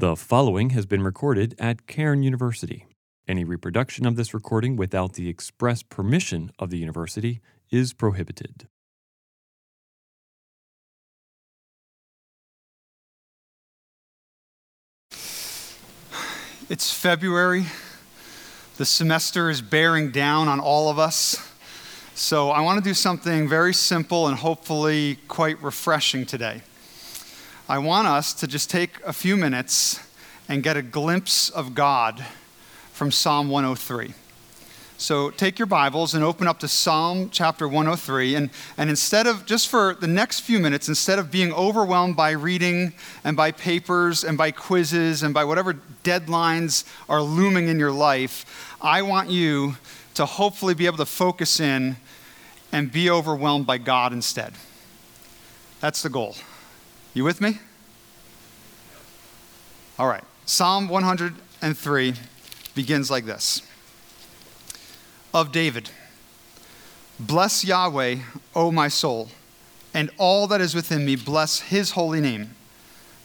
The following has been recorded at Cairn University. Any reproduction of this recording without the express permission of the university is prohibited. It's February. The semester is bearing down on all of us. So, I want to do something very simple and hopefully quite refreshing today. I want us to just take a few minutes and get a glimpse of God from Psalm 103. So take your Bibles and open up to Psalm chapter 103. And, and instead of, just for the next few minutes, instead of being overwhelmed by reading and by papers and by quizzes and by whatever deadlines are looming in your life, I want you to hopefully be able to focus in and be overwhelmed by God instead. That's the goal. You with me? All right. Psalm 103 begins like this Of David Bless Yahweh, O my soul, and all that is within me, bless his holy name.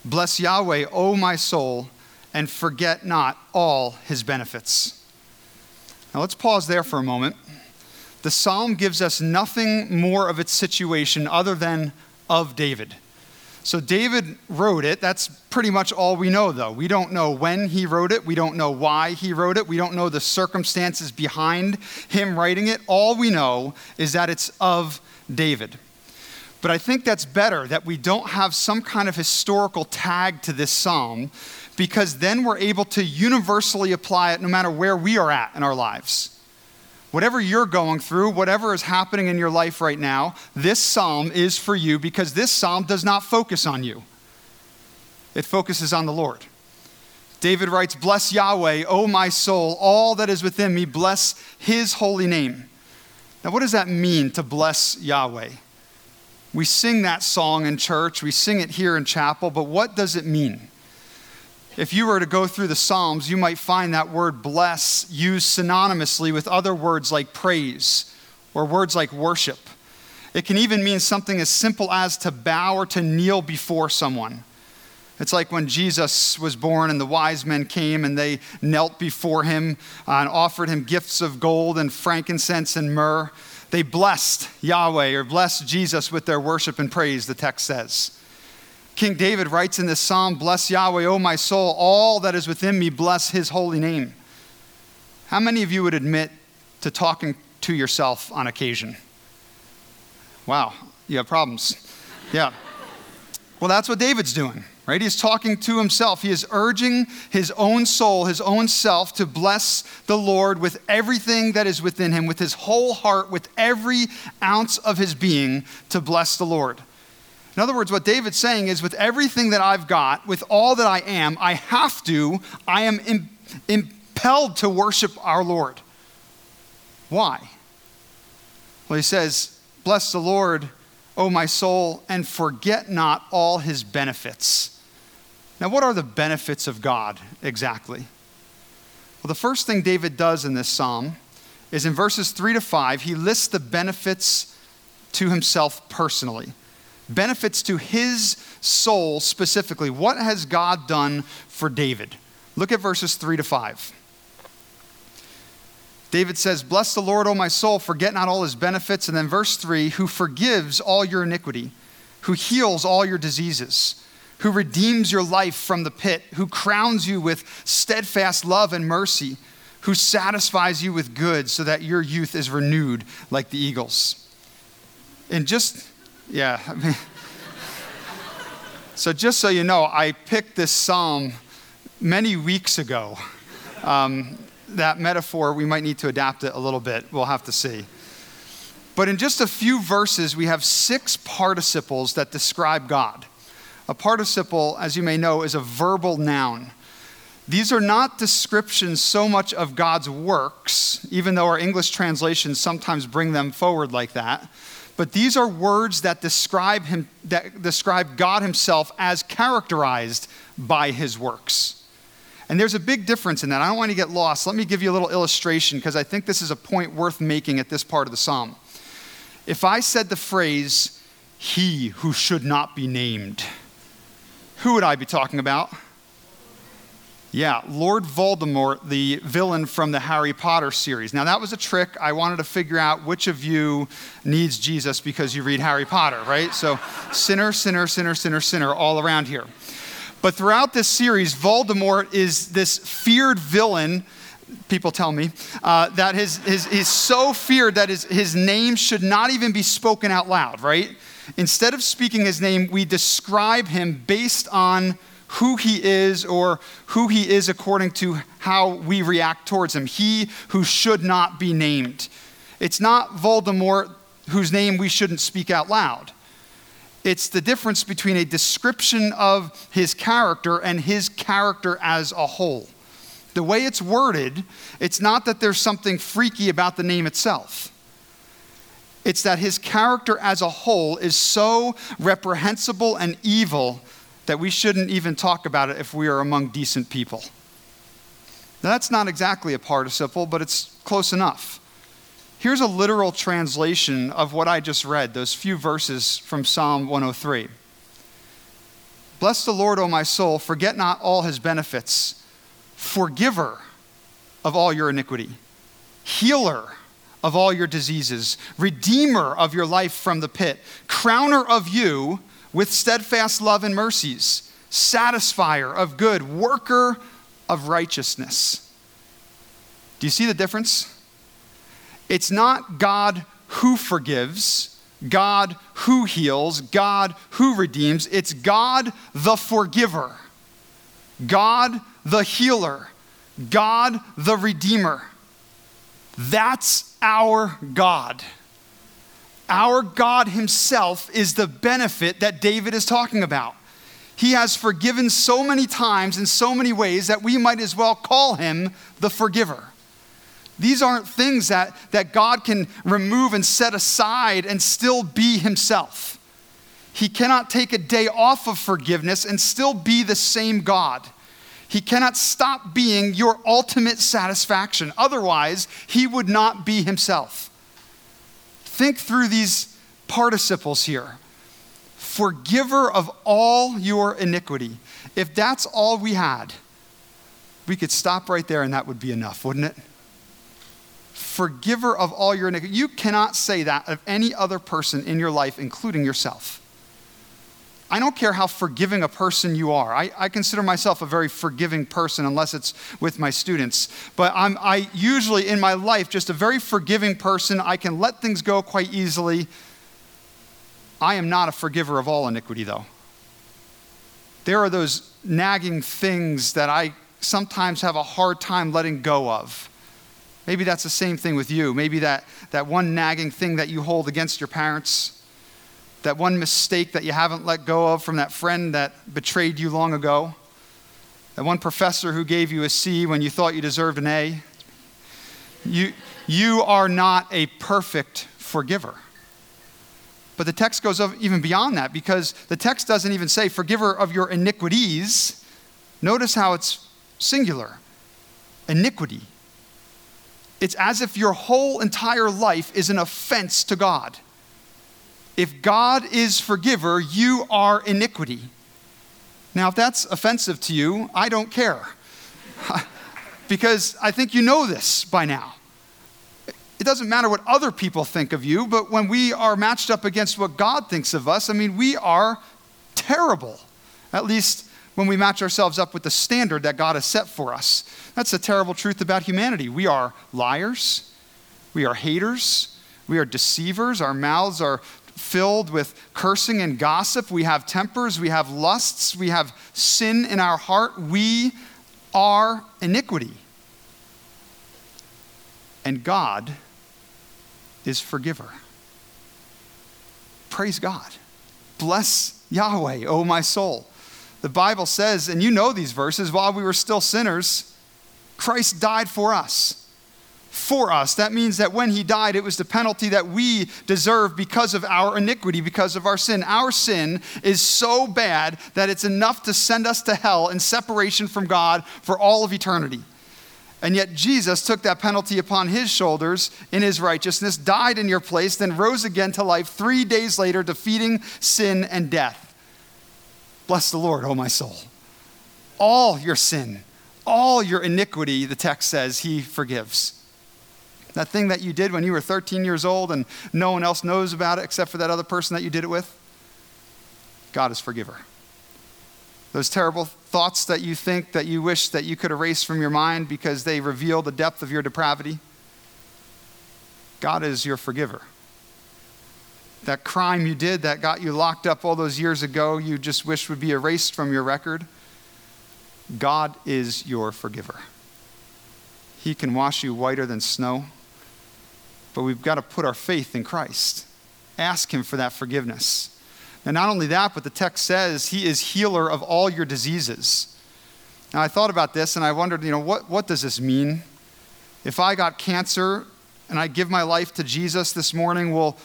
Bless Yahweh, O my soul, and forget not all his benefits. Now let's pause there for a moment. The psalm gives us nothing more of its situation other than of David. So David wrote it. That's pretty much all we know, though. We don't know when he wrote it. We don't know why he wrote it. We don't know the circumstances behind him writing it. All we know is that it's of David. But I think that's better that we don't have some kind of historical tag to this psalm because then we're able to universally apply it no matter where we are at in our lives. Whatever you're going through, whatever is happening in your life right now, this psalm is for you because this psalm does not focus on you. It focuses on the Lord. David writes, Bless Yahweh, O my soul, all that is within me, bless his holy name. Now, what does that mean to bless Yahweh? We sing that song in church, we sing it here in chapel, but what does it mean? If you were to go through the Psalms, you might find that word bless used synonymously with other words like praise or words like worship. It can even mean something as simple as to bow or to kneel before someone. It's like when Jesus was born and the wise men came and they knelt before him and offered him gifts of gold and frankincense and myrrh. They blessed Yahweh or blessed Jesus with their worship and praise, the text says. King David writes in this psalm Bless Yahweh, O my soul, all that is within me, bless his holy name. How many of you would admit to talking to yourself on occasion? Wow, you have problems. Yeah. Well, that's what David's doing, right? He's talking to himself. He is urging his own soul, his own self, to bless the Lord with everything that is within him, with his whole heart, with every ounce of his being, to bless the Lord. In other words, what David's saying is with everything that I've got, with all that I am, I have to, I am impelled to worship our Lord. Why? Well, he says, Bless the Lord, O my soul, and forget not all his benefits. Now, what are the benefits of God exactly? Well, the first thing David does in this psalm is in verses 3 to 5, he lists the benefits to himself personally benefits to his soul specifically. What has God done for David? Look at verses 3 to 5. David says, Bless the Lord, O my soul, forget not all his benefits. And then verse 3 who forgives all your iniquity, who heals all your diseases, who redeems your life from the pit, who crowns you with steadfast love and mercy, who satisfies you with good so that your youth is renewed like the eagles. And just yeah. So, just so you know, I picked this psalm many weeks ago. Um, that metaphor, we might need to adapt it a little bit. We'll have to see. But in just a few verses, we have six participles that describe God. A participle, as you may know, is a verbal noun. These are not descriptions so much of God's works, even though our English translations sometimes bring them forward like that but these are words that describe, him, that describe God Himself as characterized by His works. And there's a big difference in that. I don't want to get lost. Let me give you a little illustration because I think this is a point worth making at this part of the psalm. If I said the phrase, he who should not be named, who would I be talking about? Yeah, Lord Voldemort, the villain from the Harry Potter series. Now, that was a trick. I wanted to figure out which of you needs Jesus because you read Harry Potter, right? So, sinner, sinner, sinner, sinner, sinner, all around here. But throughout this series, Voldemort is this feared villain. People tell me uh, that his, his, he's so feared that his, his name should not even be spoken out loud, right? Instead of speaking his name, we describe him based on who he is or who he is according to how we react towards him. He who should not be named. It's not Voldemort whose name we shouldn't speak out loud. It's the difference between a description of his character and his character as a whole. The way it's worded, it's not that there's something freaky about the name itself. It's that his character as a whole is so reprehensible and evil that we shouldn't even talk about it if we are among decent people. Now, that's not exactly a participle, but it's close enough. Here's a literal translation of what I just read, those few verses from Psalm 103. Bless the Lord, O my soul, forget not all his benefits, forgiver of all your iniquity, healer of all your diseases, redeemer of your life from the pit, crowner of you with steadfast love and mercies, satisfier of good, worker of righteousness. Do you see the difference? It's not God who forgives, God who heals, God who redeems. It's God the forgiver, God the healer, God the redeemer. That's our God. Our God Himself is the benefit that David is talking about. He has forgiven so many times in so many ways that we might as well call Him the forgiver. These aren't things that, that God can remove and set aside and still be Himself. He cannot take a day off of forgiveness and still be the same God. He cannot stop being your ultimate satisfaction. Otherwise, He would not be Himself. Think through these participles here forgiver of all your iniquity. If that's all we had, we could stop right there and that would be enough, wouldn't it? Forgiver of all your iniquity. You cannot say that of any other person in your life, including yourself. I don't care how forgiving a person you are. I, I, consider myself a very forgiving person unless it's with my students. But I'm I usually in my life just a very forgiving person. I can let things go quite easily. I am not a forgiver of all iniquity, though. There are those nagging things that I sometimes have a hard time letting go of. Maybe that's the same thing with you. Maybe that, that one nagging thing that you hold against your parents that one mistake that you haven't let go of from that friend that betrayed you long ago, that one professor who gave you a C when you thought you deserved an A. You, you are not a perfect forgiver. But the text goes even beyond that because the text doesn't even say forgiver of your iniquities. Notice how it's singular iniquity. It's as if your whole entire life is an offense to God. If God is forgiver, you are iniquity. Now, if that's offensive to you, I don't care. because I think you know this by now. It doesn't matter what other people think of you, but when we are matched up against what God thinks of us, I mean, we are terrible. At least when we match ourselves up with the standard that God has set for us. That's the terrible truth about humanity. We are liars, we are haters, we are deceivers, our mouths are filled with cursing and gossip. We have tempers. We have lusts. We have sin in our heart. We are iniquity. And God is forgiver. Praise God. Bless Yahweh, O my soul. The Bible says, and you know these verses, while we were still sinners, Christ died for us for us. That means that when he died, it was the penalty that we deserve because of our iniquity, because of our sin. Our sin is so bad that it's enough to send us to hell in separation from God for all of eternity. And yet Jesus took that penalty upon his shoulders in his righteousness, died in your place, then rose again to life three days later, defeating sin and death. Bless the Lord, O oh my soul. All your sin all your iniquity, the text says, he forgives. That thing that you did when you were 13 years old and no one else knows about it except for that other person that you did it with, God is forgiver. Those terrible thoughts that you think that you wish that you could erase from your mind because they reveal the depth of your depravity, God is your forgiver. That crime you did that got you locked up all those years ago, you just wish would be erased from your record, God is your forgiver. He can wash you whiter than snow. But we've got to put our faith in Christ. Ask Him for that forgiveness. And not only that, but the text says He is healer of all your diseases. Now, I thought about this and I wondered, you know, what, what does this mean? If I got cancer and I give my life to Jesus this morning, will,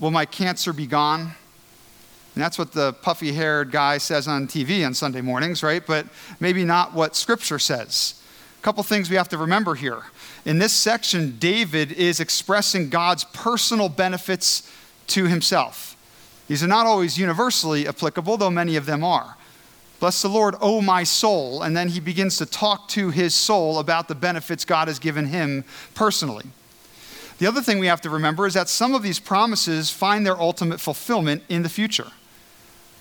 will my cancer be gone? And that's what the puffy haired guy says on TV on Sunday mornings, right? But maybe not what Scripture says. A couple things we have to remember here. In this section, David is expressing God's personal benefits to himself. These are not always universally applicable, though many of them are. Bless the Lord, O my soul. And then he begins to talk to his soul about the benefits God has given him personally. The other thing we have to remember is that some of these promises find their ultimate fulfillment in the future.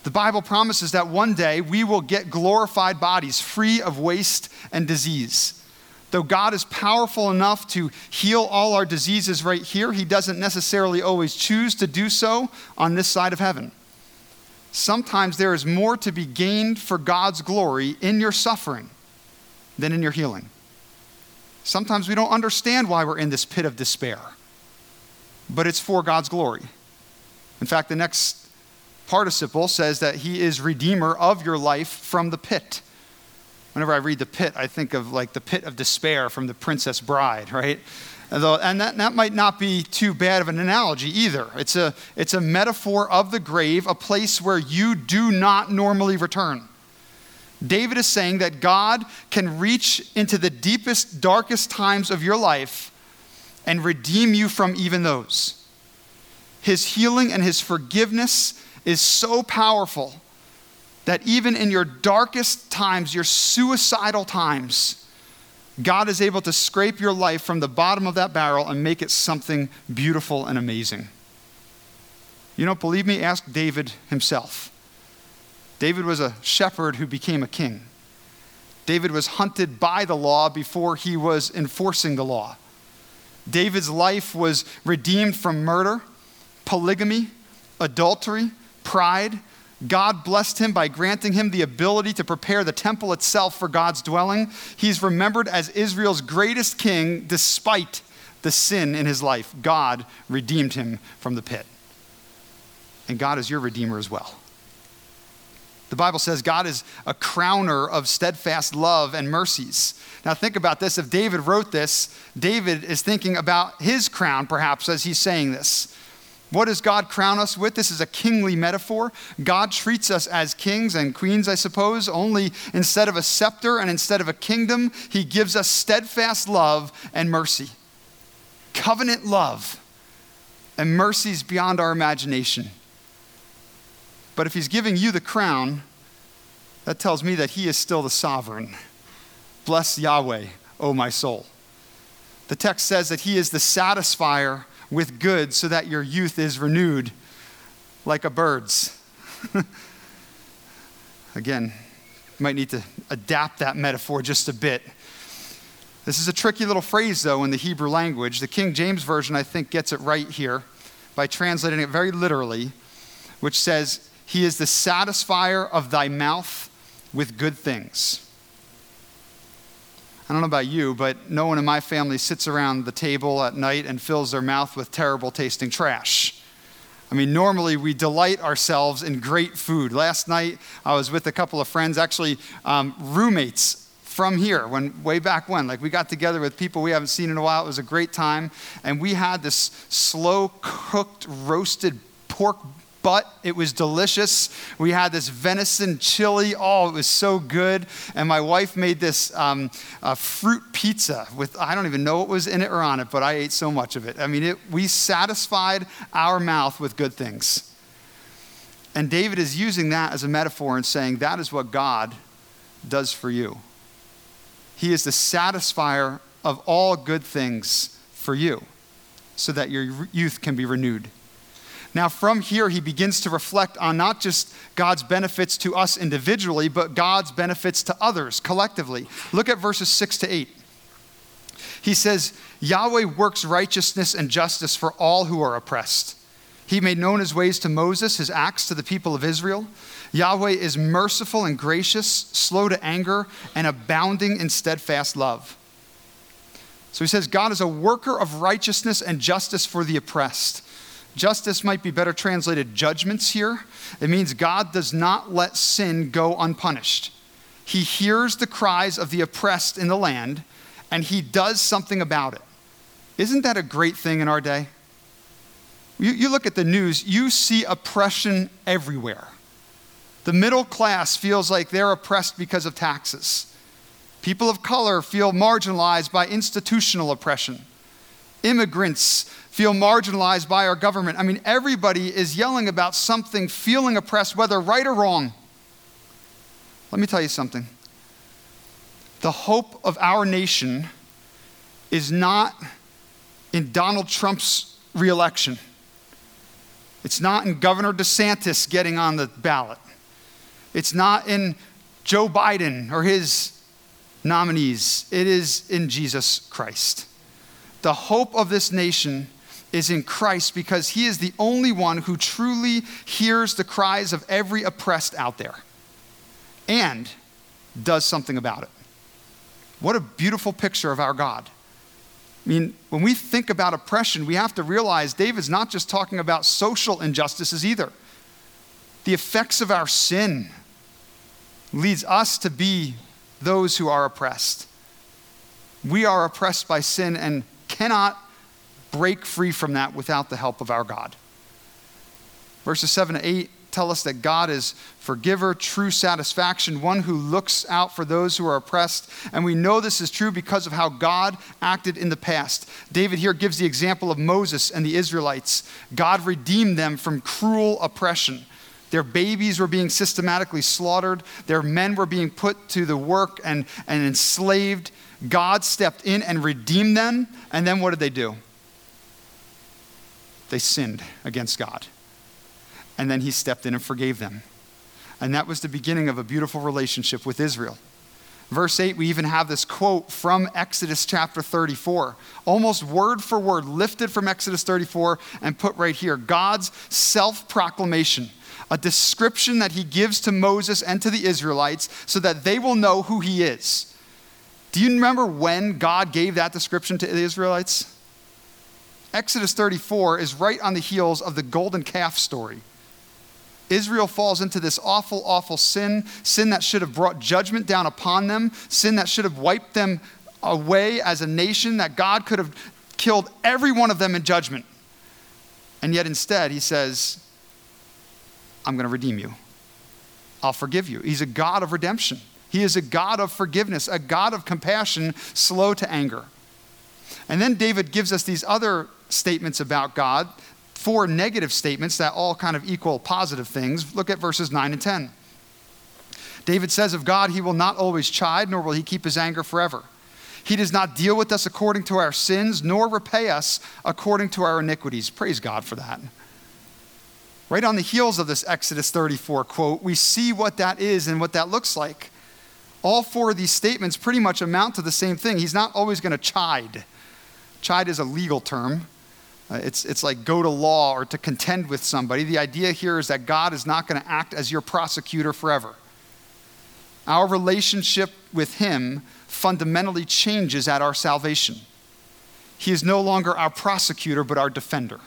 The Bible promises that one day we will get glorified bodies free of waste and disease. Though God is powerful enough to heal all our diseases right here, He doesn't necessarily always choose to do so on this side of heaven. Sometimes there is more to be gained for God's glory in your suffering than in your healing. Sometimes we don't understand why we're in this pit of despair, but it's for God's glory. In fact, the next participle says that He is Redeemer of your life from the pit whenever I read the pit, I think of like the pit of despair from the Princess Bride, right? And that, that might not be too bad of an analogy either. It's a, it's a metaphor of the grave, a place where you do not normally return. David is saying that God can reach into the deepest, darkest times of your life and redeem you from even those. His healing and his forgiveness is so powerful that even in your darkest times, your suicidal times, God is able to scrape your life from the bottom of that barrel and make it something beautiful and amazing. You don't believe me? Ask David himself. David was a shepherd who became a king. David was hunted by the law before he was enforcing the law. David's life was redeemed from murder, polygamy, adultery, pride, God blessed him by granting him the ability to prepare the temple itself for God's dwelling. He's remembered as Israel's greatest king despite the sin in his life. God redeemed him from the pit. And God is your redeemer as well. The Bible says God is a crowner of steadfast love and mercies. Now, think about this. If David wrote this, David is thinking about his crown, perhaps, as he's saying this. What does God crown us with? This is a kingly metaphor. God treats us as kings and queens, I suppose, only instead of a scepter and instead of a kingdom, He gives us steadfast love and mercy. Covenant love and mercies beyond our imagination. But if He's giving you the crown, that tells me that He is still the sovereign. Bless Yahweh, O my soul. The text says that He is the satisfier with good so that your youth is renewed like a bird's. Again, might need to adapt that metaphor just a bit. This is a tricky little phrase, though, in the Hebrew language. The King James Version, I think, gets it right here by translating it very literally, which says, He is the satisfier of thy mouth with good things. I don't know about you, but no one in my family sits around the table at night and fills their mouth with terrible tasting trash. I mean, normally we delight ourselves in great food. Last night I was with a couple of friends, actually um, roommates from here, when way back when. Like we got together with people we haven't seen in a while. It was a great time, and we had this slow cooked roasted pork butt. It was delicious. We had this venison chili. Oh, it was so good. And my wife made this um, fruit pizza with, I don't even know what was in it or on it, but I ate so much of it. I mean, it, we satisfied our mouth with good things. And David is using that as a metaphor and saying that is what God does for you. He is the satisfier of all good things for you, so that your youth can be renewed. Now, from here, he begins to reflect on not just God's benefits to us individually, but God's benefits to others collectively. Look at verses 6 to 8. He says, Yahweh works righteousness and justice for all who are oppressed. He made known his ways to Moses, his acts to the people of Israel. Yahweh is merciful and gracious, slow to anger, and abounding in steadfast love. So he says, God is a worker of righteousness and justice for the oppressed. Justice might be better translated judgments here. It means God does not let sin go unpunished. He hears the cries of the oppressed in the land and he does something about it. Isn't that a great thing in our day? You, you look at the news, you see oppression everywhere. The middle class feels like they're oppressed because of taxes. People of color feel marginalized by institutional oppression. Immigrants feel marginalized by our government. I mean, everybody is yelling about something, feeling oppressed, whether right or wrong. Let me tell you something. The hope of our nation is not in Donald Trump's reelection. It's not in Governor DeSantis getting on the ballot. It's not in Joe Biden or his nominees. It is in Jesus Christ. The hope of this nation is in Christ because he is the only one who truly hears the cries of every oppressed out there and does something about it. What a beautiful picture of our God. I mean, when we think about oppression, we have to realize David's not just talking about social injustices either. The effects of our sin leads us to be those who are oppressed. We are oppressed by sin and cannot break free from that without the help of our God. Verses 7 to 8 tell us that God is forgiver, true satisfaction, one who looks out for those who are oppressed. And we know this is true because of how God acted in the past. David here gives the example of Moses and the Israelites. God redeemed them from cruel oppression. Their babies were being systematically slaughtered. Their men were being put to the work and, and enslaved. God stepped in and redeemed them. And then what did they do? They sinned against God. And then he stepped in and forgave them. And that was the beginning of a beautiful relationship with Israel. Verse 8, we even have this quote from Exodus chapter 34, almost word for word, lifted from Exodus 34 and put right here God's self proclamation a description that he gives to Moses and to the Israelites so that they will know who he is. Do you remember when God gave that description to the Israelites? Exodus 34 is right on the heels of the golden calf story. Israel falls into this awful, awful sin, sin that should have brought judgment down upon them, sin that should have wiped them away as a nation, that God could have killed every one of them in judgment. And yet instead, he says, I'm going to redeem you. I'll forgive you. He's a God of redemption. He is a God of forgiveness, a God of compassion, slow to anger. And then David gives us these other statements about God, four negative statements that all kind of equal positive things. Look at verses 9 and 10. David says of God, He will not always chide, nor will He keep His anger forever. He does not deal with us according to our sins, nor repay us according to our iniquities. Praise God for that. Right on the heels of this Exodus 34 quote, we see what that is and what that looks like. All four of these statements pretty much amount to the same thing. He's not always going to chide. Chide is a legal term. Uh, it's, it's like go to law or to contend with somebody. The idea here is that God is not going to act as your prosecutor forever. Our relationship with Him fundamentally changes at our salvation. He is no longer our prosecutor, but our defender.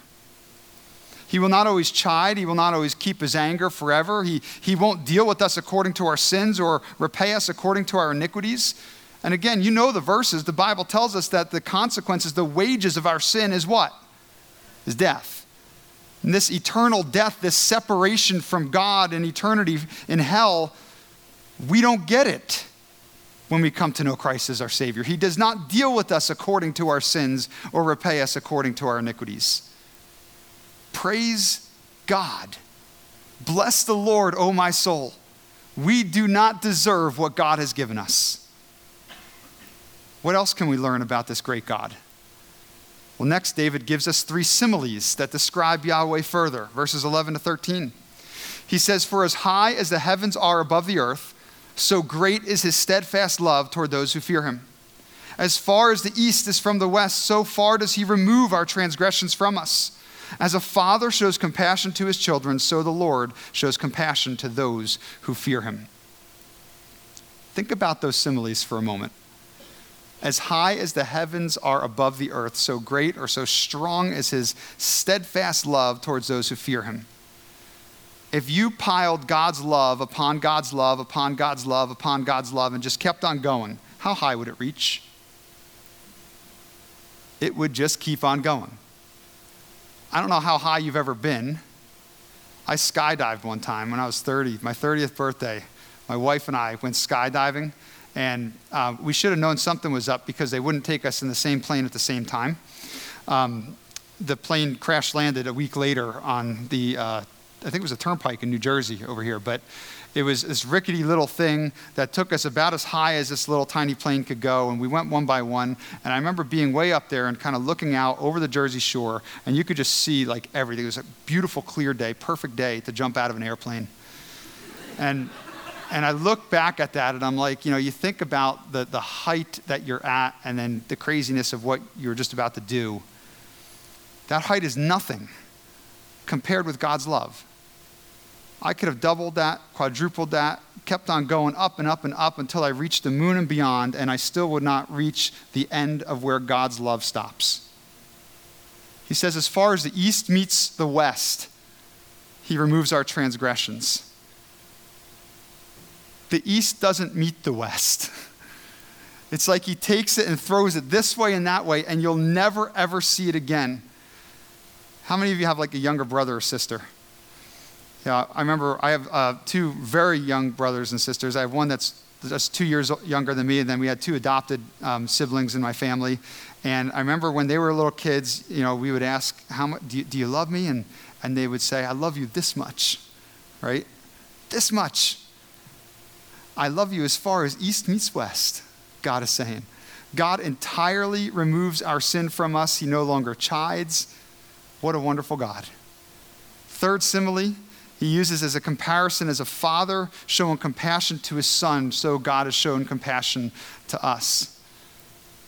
He will not always chide. He will not always keep his anger forever. He, he won't deal with us according to our sins or repay us according to our iniquities. And again, you know the verses. The Bible tells us that the consequences, the wages of our sin is what? Is death. And this eternal death, this separation from God in eternity in hell, we don't get it when we come to know Christ as our Savior. He does not deal with us according to our sins or repay us according to our iniquities. Praise God. Bless the Lord, O my soul. We do not deserve what God has given us. What else can we learn about this great God? Well, next, David gives us three similes that describe Yahweh further, verses 11 to 13. He says, For as high as the heavens are above the earth, so great is his steadfast love toward those who fear him. As far as the east is from the west, so far does he remove our transgressions from us. As a father shows compassion to his children, so the Lord shows compassion to those who fear him. Think about those similes for a moment. As high as the heavens are above the earth, so great or so strong is his steadfast love towards those who fear him. If you piled God's love upon God's love, upon God's love, upon God's love, and just kept on going, how high would it reach? It would just keep on going. I don't know how high you've ever been. I skydived one time when I was 30, my 30th birthday. My wife and I went skydiving, and uh, we should have known something was up because they wouldn't take us in the same plane at the same time. Um, the plane crash landed a week later on the, uh, I think it was a turnpike in New Jersey over here, but it was this rickety little thing that took us about as high as this little tiny plane could go, and we went one by one. And I remember being way up there and kind of looking out over the Jersey shore, and you could just see like everything. It was a beautiful, clear day, perfect day to jump out of an airplane. And and I look back at that and I'm like, you know, you think about the, the height that you're at and then the craziness of what you're just about to do. That height is nothing compared with God's love. I could have doubled that, quadrupled that, kept on going up and up and up until I reached the moon and beyond, and I still would not reach the end of where God's love stops. He says, as far as the east meets the west, he removes our transgressions. The east doesn't meet the west. It's like he takes it and throws it this way and that way, and you'll never, ever see it again. How many of you have like a younger brother or sister? Yeah, I remember I have uh, two very young brothers and sisters. I have one that's just two years younger than me, and then we had two adopted um, siblings in my family. And I remember when they were little kids, you know, we would ask, "How much do you, do you love me?" And and they would say, "I love you this much," right? This much. I love you as far as east meets west. God is saying. God entirely removes our sin from us. He no longer chides. What a wonderful God. Third simile, he uses as a comparison as a father showing compassion to his son, so God has shown compassion to us.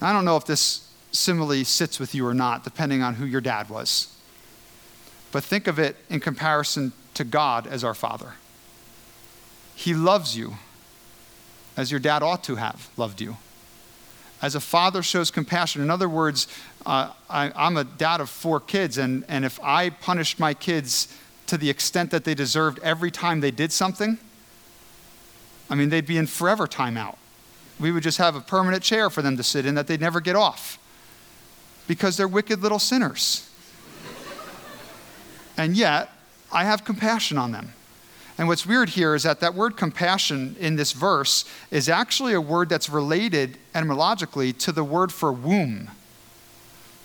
I don't know if this simile sits with you or not, depending on who your dad was. But think of it in comparison to God as our father. He loves you as your dad ought to have loved you. As a father shows compassion. In other words, uh, I, I'm a dad of four kids, and, and if I punished my kids to the extent that they deserved every time they did something, I mean, they'd be in forever timeout. We would just have a permanent chair for them to sit in that they'd never get off because they're wicked little sinners. and yet, I have compassion on them. And what's weird here is that that word compassion in this verse is actually a word that's related etymologically to the word for womb,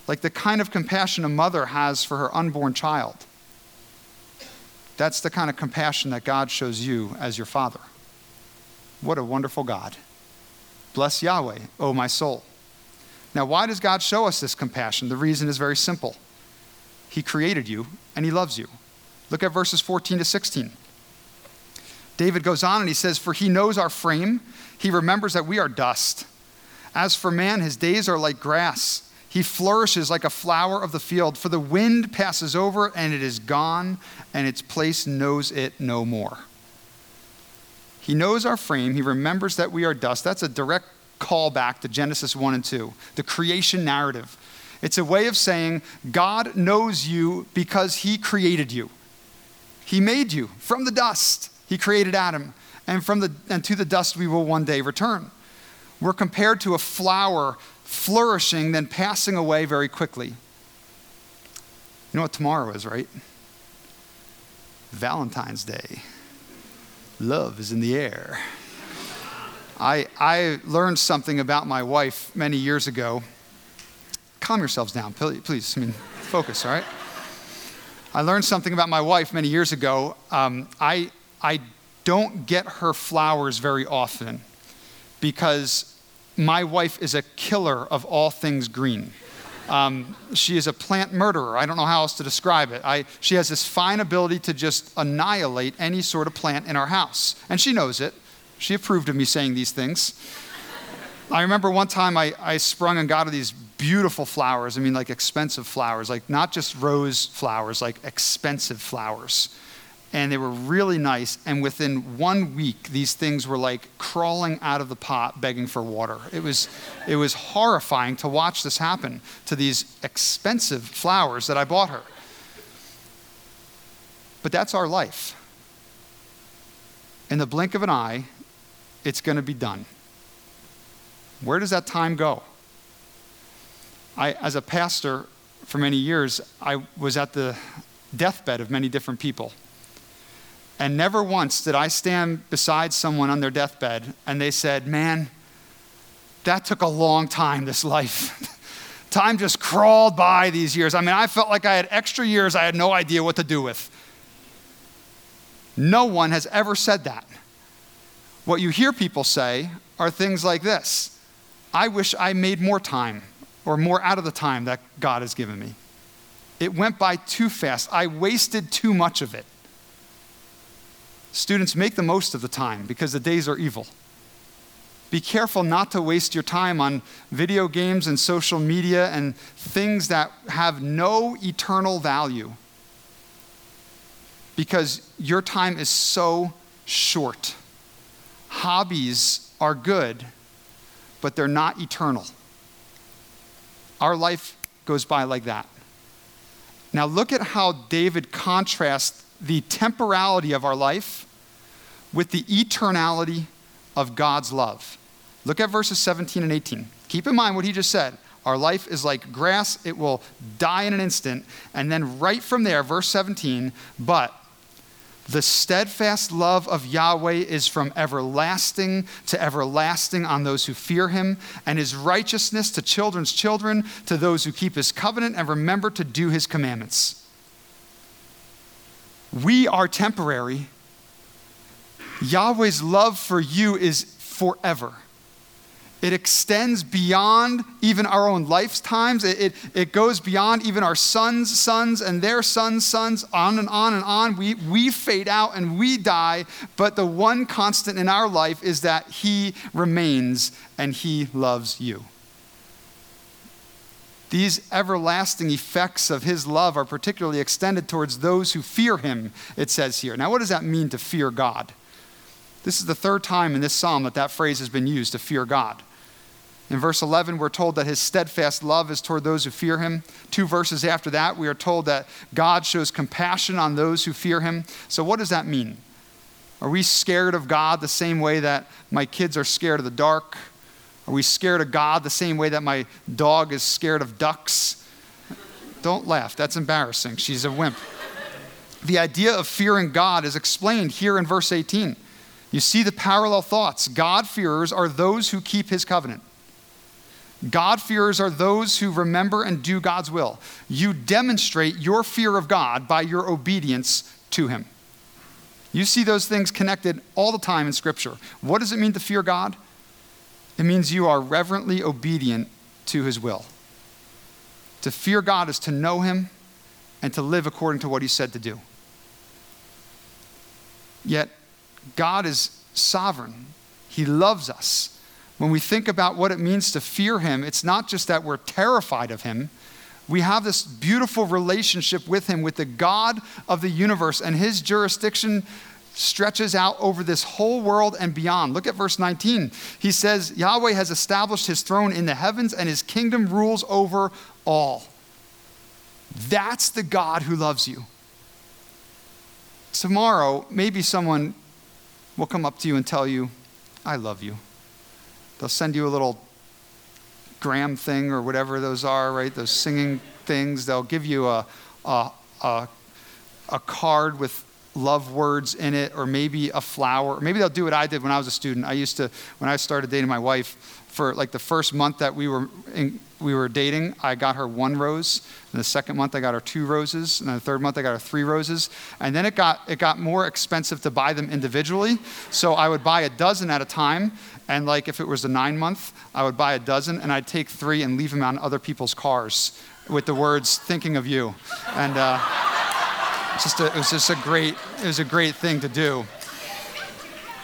like the kind of compassion a mother has for her unborn child. That's the kind of compassion that God shows you as your Father. What a wonderful God. Bless Yahweh, O my soul. Now, why does God show us this compassion? The reason is very simple He created you and He loves you. Look at verses 14 to 16. David goes on and he says, For He knows our frame, He remembers that we are dust. As for man, his days are like grass. He flourishes like a flower of the field, for the wind passes over and it is gone, and its place knows it no more. He knows our frame. He remembers that we are dust. That's a direct callback to Genesis 1 and 2, the creation narrative. It's a way of saying God knows you because He created you. He made you from the dust. He created Adam, and from the and to the dust we will one day return. We're compared to a flower flourishing, then passing away very quickly. You know what tomorrow is, right? Valentine's Day. Love is in the air. I, I learned something about my wife many years ago. Calm yourselves down, please. I mean, focus, all right? I learned something about my wife many years ago. Um, I, I don't get her flowers very often because my wife is a killer of all things green. Um, she is a plant murderer. I don't know how else to describe it. I, she has this fine ability to just annihilate any sort of plant in our house. And she knows it. She approved of me saying these things. I remember one time I, I sprung and got these beautiful flowers. I mean, like expensive flowers, like not just rose flowers, like expensive flowers and they were really nice. And within one week, these things were like crawling out of the pot begging for water. It was, it was horrifying to watch this happen to these expensive flowers that I bought her. But that's our life. In the blink of an eye, it's going to be done. Where does that time go? I, as a pastor for many years, I was at the deathbed of many different people. And never once did I stand beside someone on their deathbed and they said, Man, that took a long time, this life. time just crawled by these years. I mean, I felt like I had extra years I had no idea what to do with. No one has ever said that. What you hear people say are things like this I wish I made more time or more out of the time that God has given me. It went by too fast. I wasted too much of it. Students, make the most of the time because the days are evil. Be careful not to waste your time on video games and social media and things that have no eternal value because your time is so short. Hobbies are good, but they're not eternal. Our life goes by like that. Now, look at how David contrasts the temporality of our life with the eternality of God's love. Look at verses 17 and 18. Keep in mind what he just said. Our life is like grass, it will die in an instant. And then, right from there, verse 17, but the steadfast love of Yahweh is from everlasting to everlasting on those who fear him, and his righteousness to children's children, to those who keep his covenant and remember to do his commandments. We are temporary, Yahweh's love for you is forever. It extends beyond even our own lifetimes. It, it, it, goes beyond even our sons' sons and their sons' sons, on and on and on. We, we fade out and we die, but the one constant in our life is that He remains and He loves you. These everlasting effects of His love are particularly extended towards those who fear Him, it says here. Now, what does that mean to fear God? This is the third time in this psalm that that phrase has been used to fear God. In verse 11, we're told that his steadfast love is toward those who fear him. Two verses after that, we are told that God shows compassion on those who fear him. So, what does that mean? Are we scared of God the same way that my kids are scared of the dark? Are we scared of God the same way that my dog is scared of ducks? Don't laugh, that's embarrassing. She's a wimp. The idea of fearing God is explained here in verse 18. You see the parallel thoughts. God-fearers are those who keep his covenant. God-fearers are those who remember and do God's will. You demonstrate your fear of God by your obedience to him. You see those things connected all the time in Scripture. What does it mean to fear God? It means you are reverently obedient to his will. To fear God is to know him and to live according to what he said to do. Yet, God is sovereign, He loves us. When we think about what it means to fear Him, it's not just that we're terrified of Him. We have this beautiful relationship with Him, with the God of the universe, and His jurisdiction stretches out over this whole world and beyond. Look at verse 19. He says, Yahweh has established his throne in the heavens, and his kingdom rules over all. That's the God who loves you. Tomorrow, maybe someone will come up to you and tell you, I love you. They'll send you a little gram thing or whatever those are, right? Those singing things. They'll give you a, a, a, a card with love words in it, or maybe a flower. Maybe they'll do what I did when I was a student. I used to, when I started dating my wife for like the first month that we were in, we were dating, I got her one rose. And the second month, I got her two roses. And the third month, I got her three roses. And then it got it got more expensive to buy them individually. So I would buy a dozen at a time. And like if it was a nine month, I would buy a dozen, and I'd take three and leave them on other people's cars with the words "thinking of you." And uh, just a, it was just a great it was a great thing to do.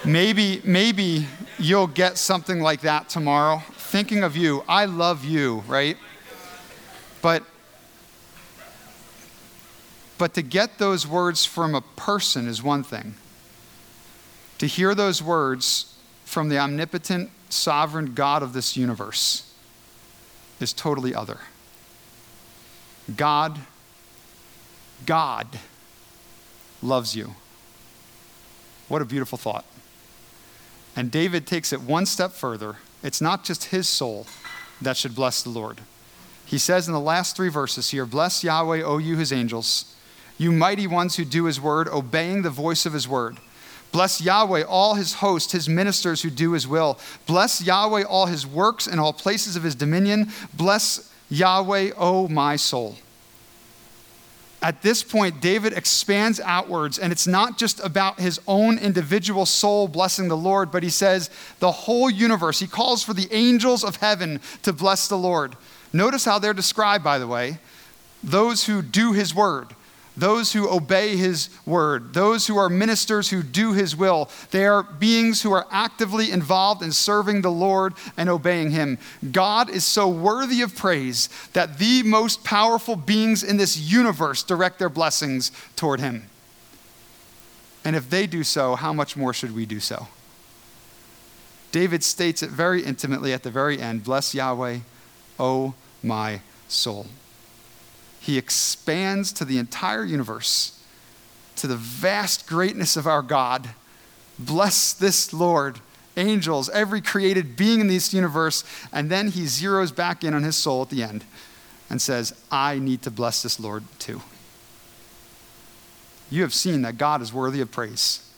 Maybe, maybe you'll get something like that tomorrow. Thinking of you, I love you, right? But but to get those words from a person is one thing. To hear those words from the omnipotent, sovereign God of this universe is totally other. God, God loves you. What a beautiful thought. And David takes it one step further. It's not just his soul that should bless the Lord. He says in the last three verses here Bless Yahweh, O you his angels, you mighty ones who do his word, obeying the voice of his word. Bless Yahweh, all his host, his ministers who do his will. Bless Yahweh, all his works and all places of his dominion. Bless Yahweh, O my soul. At this point, David expands outwards, and it's not just about his own individual soul blessing the Lord, but he says the whole universe. He calls for the angels of heaven to bless the Lord. Notice how they're described, by the way those who do his word those who obey his word, those who are ministers who do his will. They are beings who are actively involved in serving the Lord and obeying him. God is so worthy of praise that the most powerful beings in this universe direct their blessings toward him. And if they do so, how much more should we do so? David states it very intimately at the very end Bless Yahweh, O my soul he expands to the entire universe, to the vast greatness of our God. Bless this Lord, angels, every created being in this universe. And then he zeroes back in on his soul at the end and says, I need to bless this Lord too. You have seen that God is worthy of praise.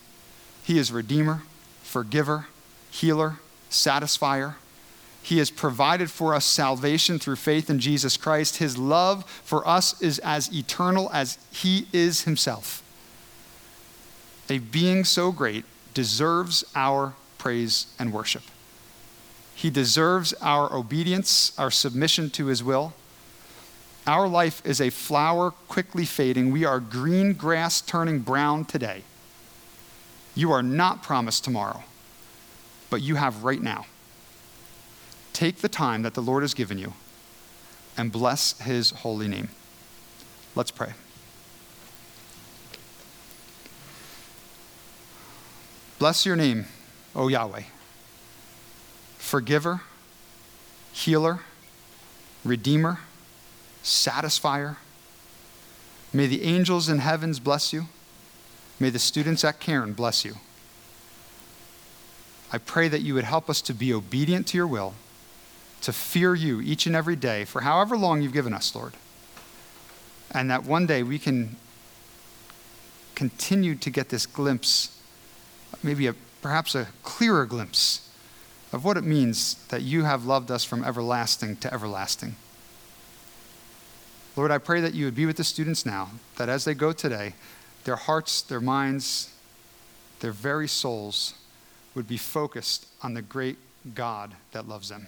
He is Redeemer, Forgiver, Healer, Satisfier. He has provided for us salvation through faith in Jesus Christ. His love for us is as eternal as He is Himself. A being so great deserves our praise and worship. He deserves our obedience, our submission to His will. Our life is a flower quickly fading. We are green grass turning brown today. You are not promised tomorrow, but you have right now. Take the time that the Lord has given you and bless his holy name. Let's pray. Bless your name, O Yahweh. Forgiver, healer, redeemer, satisfier. May the angels in heavens bless you. May the students at Cairn bless you. I pray that you would help us to be obedient to your will to fear you each and every day for however long you've given us, Lord. And that one day we can continue to get this glimpse, maybe a, perhaps a clearer glimpse of what it means that you have loved us from everlasting to everlasting. Lord, I pray that you would be with the students now, that as they go today, their hearts, their minds, their very souls would be focused on the great God that loves them.